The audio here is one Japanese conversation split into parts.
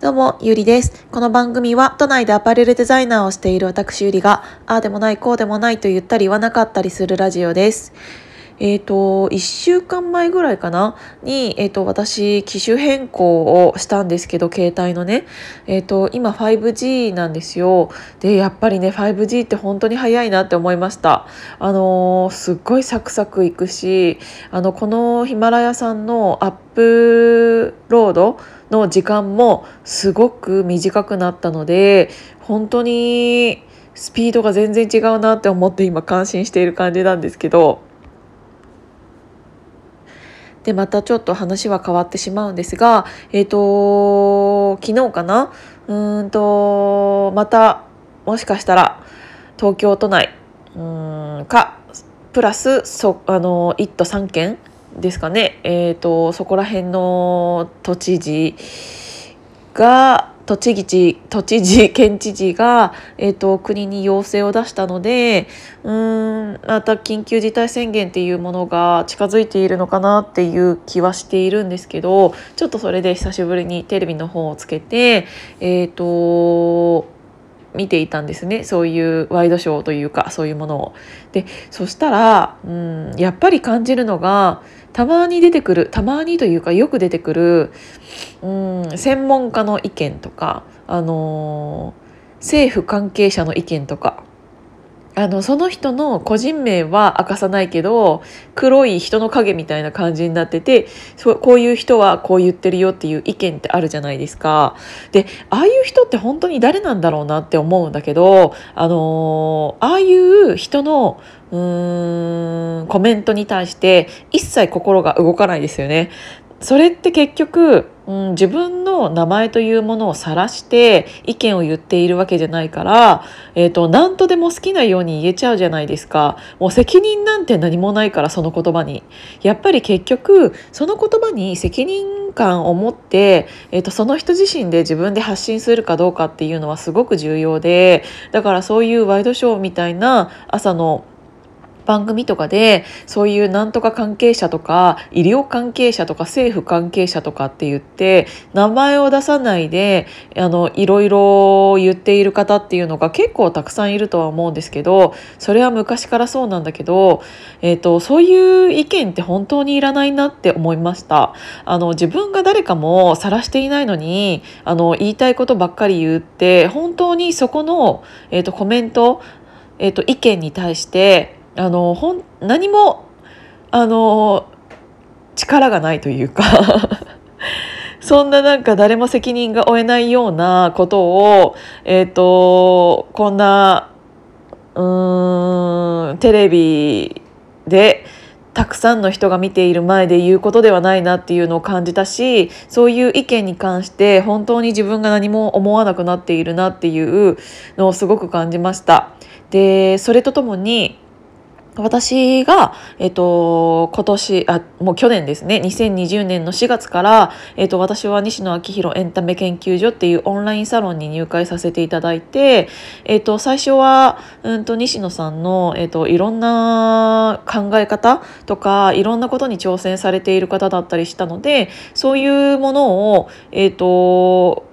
どうも、ゆりです。この番組は、都内でアパレルデザイナーをしている私ゆりが、ああでもない、こうでもないと言ったり言わなかったりするラジオです。えっ、ー、と、1週間前ぐらいかな？に、えっ、ー、と、私、機種変更をしたんですけど、携帯のね。えっ、ー、と、今 5G なんですよ。で、やっぱりね、5G って本当に早いなって思いました。あのすっごいサクサクいくし、あの、このヒマラヤさんのアップロード、の時間もすごく短くなったので本当にスピードが全然違うなって思って今感心している感じなんですけど。でまたちょっと話は変わってしまうんですがえっ、ー、と昨日かな？うんとまたもしかしたら東京都内うんかプラスそあの1都3県ですかね、えーと、そこら辺の都知事が栃木知都知事県知事が、えーと、国に要請を出したのでうんまた緊急事態宣言っていうものが近づいているのかなっていう気はしているんですけどちょっとそれで久しぶりにテレビの方をつけてえっ、ー、と見ていたんですねそういうワイドショーというかそういうものを。でそしたら、うん、やっぱり感じるのがたまに出てくるたまにというかよく出てくる、うん、専門家の意見とか、あのー、政府関係者の意見とかあのその人の個人名は明かさないけど黒い人の影みたいな感じになっててそこういう人はこう言ってるよっていう意見ってあるじゃないですか。でああいう人って本当に誰なんだろうなって思うんだけどあのああいう人のうーんコメントに対して一切心が動かないですよね。それって結局、うん、自分の名前というものを晒して意見を言っているわけじゃないから、えーと、何とでも好きなように言えちゃうじゃないですか。もう責任なんて何もないからその言葉に。やっぱり結局その言葉に責任感を持って、えーとその人自身で自分で発信するかどうかっていうのはすごく重要でだからそういうワイドショーみたいな朝の番組とかでそういうなんとか関係者とか医療関係者とか政府関係者とかって言って名前を出さないであのいろいろ言っている方っていうのが結構たくさんいるとは思うんですけどそれは昔からそうなんだけど、えーと、そういう意見って本当にいらないなって思いました。あの自分が誰かも晒していないのにあの言いたいことばっかり言って本当にそこの、えーと、コメント、えーと意見に対してあのほん何もあの力がないというか そんななんか誰も責任が負えないようなことを、えっ、ー、と、こんな、うーん、テレビでたくさんの人が見ている前で言うことではないなっていうのを感じたし、そういう意見に関して本当に自分が何も思わなくなっているなっていうのをすごく感じました。で、それとともに、私が、えっと、今年、あ、もう去年ですね、2020年の4月から、えっと、私は西野昭弘エンタメ研究所っていうオンラインサロンに入会させていただいて、えっと、最初は、うんと、西野さんの、えっと、いろんな考え方とか、いろんなことに挑戦されている方だったりしたので、そういうものを、えっと、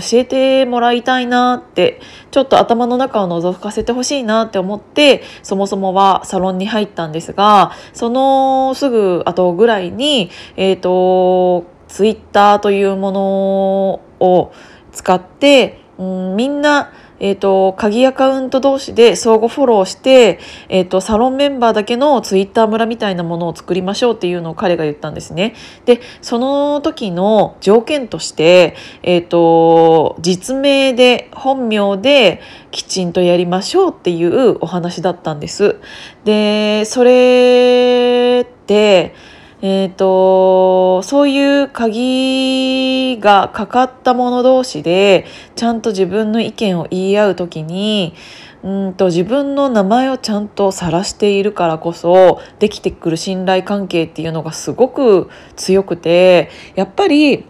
教えてもらいたいなってちょっと頭の中を覗かせてほしいなって思ってそもそもはサロンに入ったんですがそのすぐ後ぐらいにえっ、ー、とツイッターというものを使って、うん、みんなえっ、ー、と、鍵アカウント同士で相互フォローして、えっ、ー、と、サロンメンバーだけのツイッター村みたいなものを作りましょうっていうのを彼が言ったんですね。で、その時の条件として、えっ、ー、と、実名で、本名できちんとやりましょうっていうお話だったんです。で、それって、えーと、そういう鍵がかかった者同士でちゃんと自分の意見を言い合う時にうんと自分の名前をちゃんと晒しているからこそできてくる信頼関係っていうのがすごく強くてやっぱり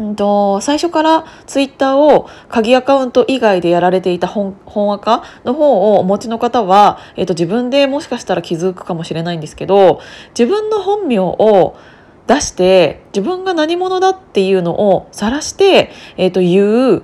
うんと、最初からツイッターを鍵アカウント以外でやられていた本本アカの方をお持ちの方は、えっと、自分でもしかしたら気づくかもしれないんですけど自分の本名を出して自分が何者だっていうのを晒して、えー、と言う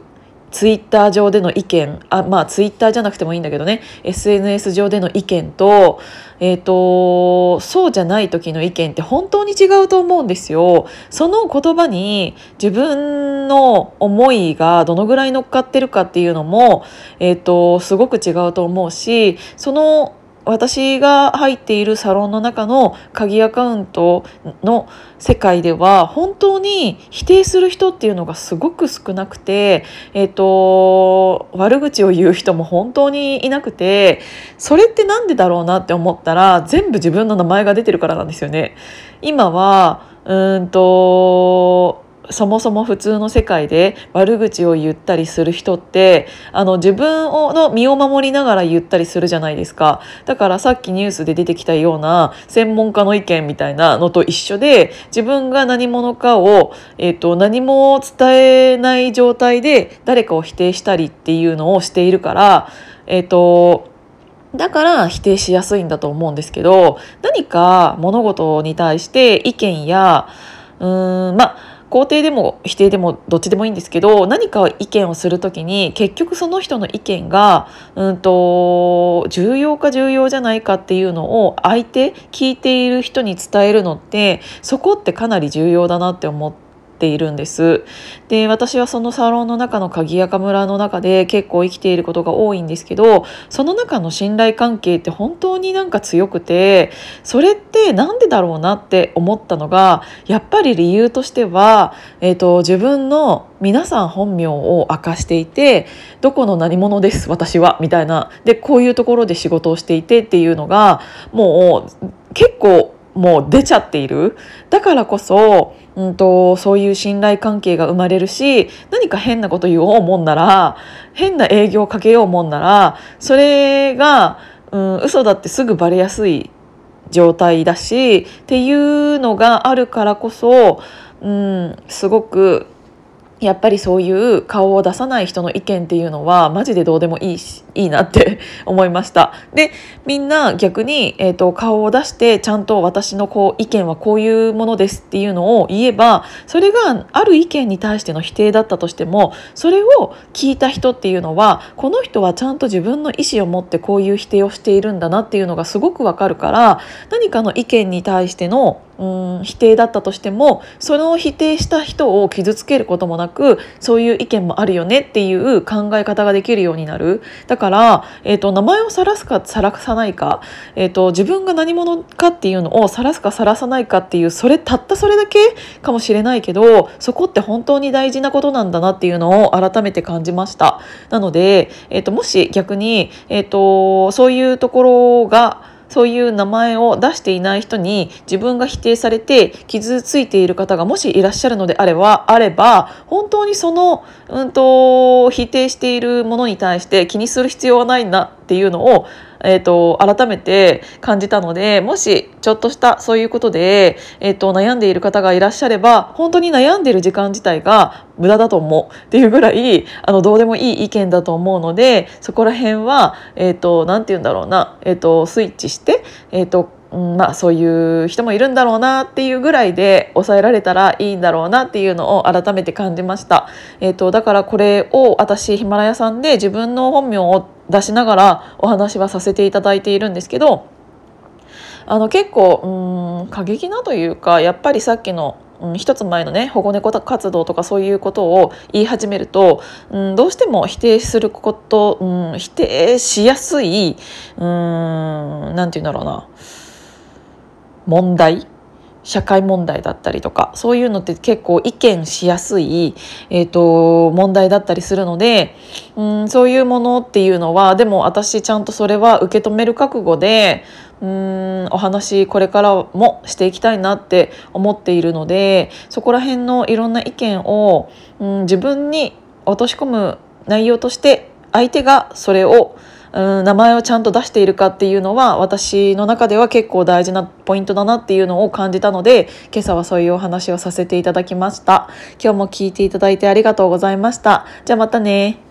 ツイッター上での意見あまあツイッターじゃなくてもいいんだけどね SNS 上での意見と,、えーと、そうじゃない時の意見って本当に違うと思うんですよ。その言葉に自分の思いがどのぐらい乗っかってるかっていうのも、えーとすごく違うと思うしその私が入っているサロンの中の鍵アカウントの世界では本当に否定する人っていうのがすごく少なくて、えーと、悪口を言う人も本当にいなくてそれって何でだろうなって思ったら全部自分の名前が出てるからなんですよね。今はうんとそもそも普通の世界で悪口を言ったりする人ってあの自分をの身を守りながら言ったりするじゃないですか。だからさっきニュースで出てきたような専門家の意見みたいなのと一緒で自分が何者かを、えーと、何も伝えない状態で誰かを否定したりっていうのをしているからえっ、ー、とだから否定しやすいんだと思うんですけど何か物事に対して意見やうーんまあ肯定でも否定でもどっちでもいいんですけど何か意見をする時に結局その人の意見が、うんと、重要か重要じゃないかっていうのを相手聞いている人に伝えるのってそこってかなり重要だなって思って。ているんです。で私はそのサロンの中の鍵垢村の中で結構生きていることが多いんですけどその中の信頼関係って本当になんか強くてそれって何でだろうなって思ったのがやっぱり理由としては、えーと、自分の皆さん本名を明かしていてどこの何者です私はみたいな。でこういうところで仕事をしていてっていうのがもう結構もう出ちゃっている。だからこそうんと、そういう信頼関係が生まれるし何か変なこと言おうもんなら変な営業をかけようもんならそれが、うん、嘘だってすぐバレやすい状態だしっていうのがあるからこそ、うん、すごくやっぱりそういう顔を出さない人の意見っていうのはマジでどうでもいいしいいなって 思いました。でみんな逆に、えーと、顔を出してちゃんと私のこう意見はこういうものですっていうのを言えばそれがある意見に対しての否定だったとしてもそれを聞いた人っていうのはこの人はちゃんと自分の意思を持ってこういう否定をしているんだなっていうのがすごくわかるから何かの意見に対してのうん否定だったとしてもその否定した人を傷つけることもなくそういう意見もあるよねっていう考え方ができるようになる。だから、からえーと、名前を晒すか晒さないか、えーと、自分が何者かっていうのを晒すか晒さないかっていうそれたったそれだけかもしれないけどそこって本当に大事なことなんだなっていうのを改めて感じました。なので、えーと、もし逆に、えー、とそういうところがそういう名前を出していない人に自分が否定されて傷ついている方がもしいらっしゃるのであればあれば本当にその、うんと、否定しているものに対して気にする必要はないなっていうのをえーと、改めて感じたのでもしちょっとしたそういうことで、えーと、悩んでいる方がいらっしゃれば本当に悩んでいる時間自体が無駄だと思うっていうぐらいあのどうでもいい意見だと思うのでそこら辺は何、えーと、て言うんだろうな、えー、とスイッチして、えー、とまあ、そういう人もいるんだろうなっていうぐらいで抑えられたらいいんだろうなっていうのを改めて感じました、えーと、だからこれを私ヒマラヤさんで自分の本名を出しながらお話はさせていただいているんですけどあの結構うん過激なというかやっぱりさっきのうん、一つ前のね保護猫活動とかそういうことを言い始めると、うん、どうしても否定すること、うん、否定しやすい何て言うんだろうな問題社会問題だったりとかそういうのって結構意見しやすい、えーと、問題だったりするのでうんそういうものっていうのはでも私ちゃんとそれは受け止める覚悟でうんお話これからもしていきたいなって思っているのでそこら辺のいろんな意見をうん自分に落とし込む内容として相手がそれをうん名前をちゃんと出しているかっていうのは私の中では結構大事なポイントだなっていうのを感じたので今朝はそういうお話をさせていただきました。今日も聞いていただいてありがとうございました。じゃあまたね。